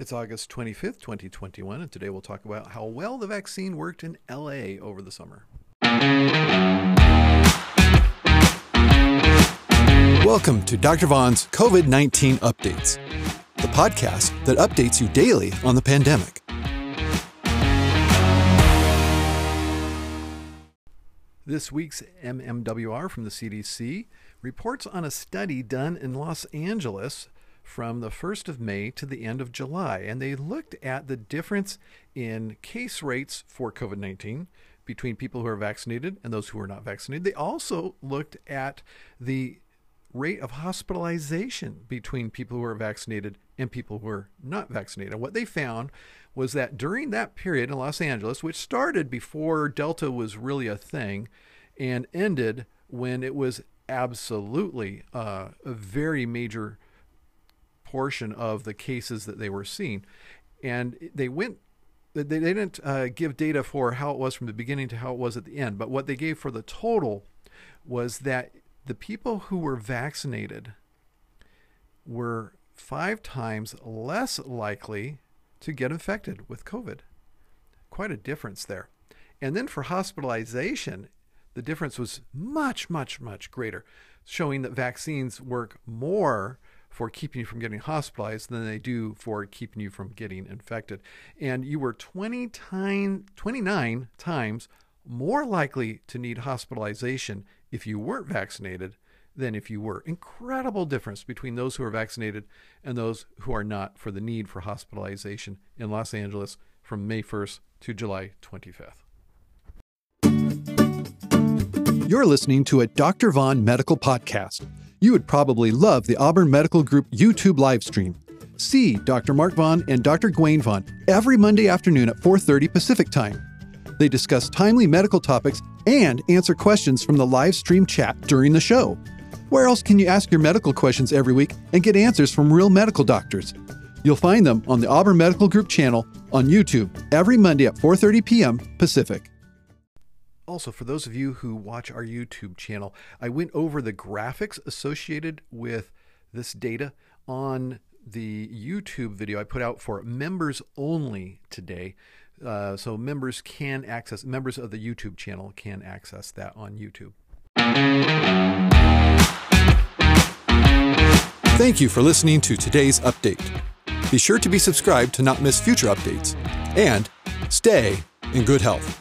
It's August 25th, 2021, and today we'll talk about how well the vaccine worked in LA over the summer. Welcome to Dr. Vaughn's COVID 19 Updates, the podcast that updates you daily on the pandemic. This week's MMWR from the CDC reports on a study done in Los Angeles from the 1st of May to the end of July. And they looked at the difference in case rates for COVID 19 between people who are vaccinated and those who are not vaccinated. They also looked at the rate of hospitalization between people who are vaccinated and people who are not vaccinated. And what they found was that during that period in Los Angeles, which started before Delta was really a thing and ended when it was absolutely uh, a very major portion of the cases that they were seeing. And they went, they, didn't uh, give data for how it was from the beginning to how it was at the end, but what they gave for the total was that the people who were vaccinated were five times less likely to get infected with COVID. Quite a difference there. And then for hospitalization, the difference was much, much, much greater, showing that vaccines work more for keeping you from getting hospitalized than they do for keeping you from getting infected. And you were 20 time, 29 times more likely to need hospitalization if you weren't vaccinated than if you were. Incredible difference between those who are vaccinated and those who are not for the need for hospitalization in Los Angeles from May 1st to July 25th. You're listening to a Dr. Vaughn medical podcast you would probably love the Auburn Medical Group YouTube live stream. See Dr. Mark Vaughn and Dr. Gwen Vaughn every Monday afternoon at 4:30 Pacific Time. They discuss timely medical topics and answer questions from the live stream chat during the show. Where else can you ask your medical questions every week and get answers from real medical doctors? You'll find them on the Auburn Medical Group channel on YouTube every Monday at 4:30 p.m. Pacific. Also, for those of you who watch our YouTube channel, I went over the graphics associated with this data on the YouTube video I put out for members only today. Uh, so members can access, members of the YouTube channel can access that on YouTube. Thank you for listening to today's update. Be sure to be subscribed to not miss future updates. And stay in good health.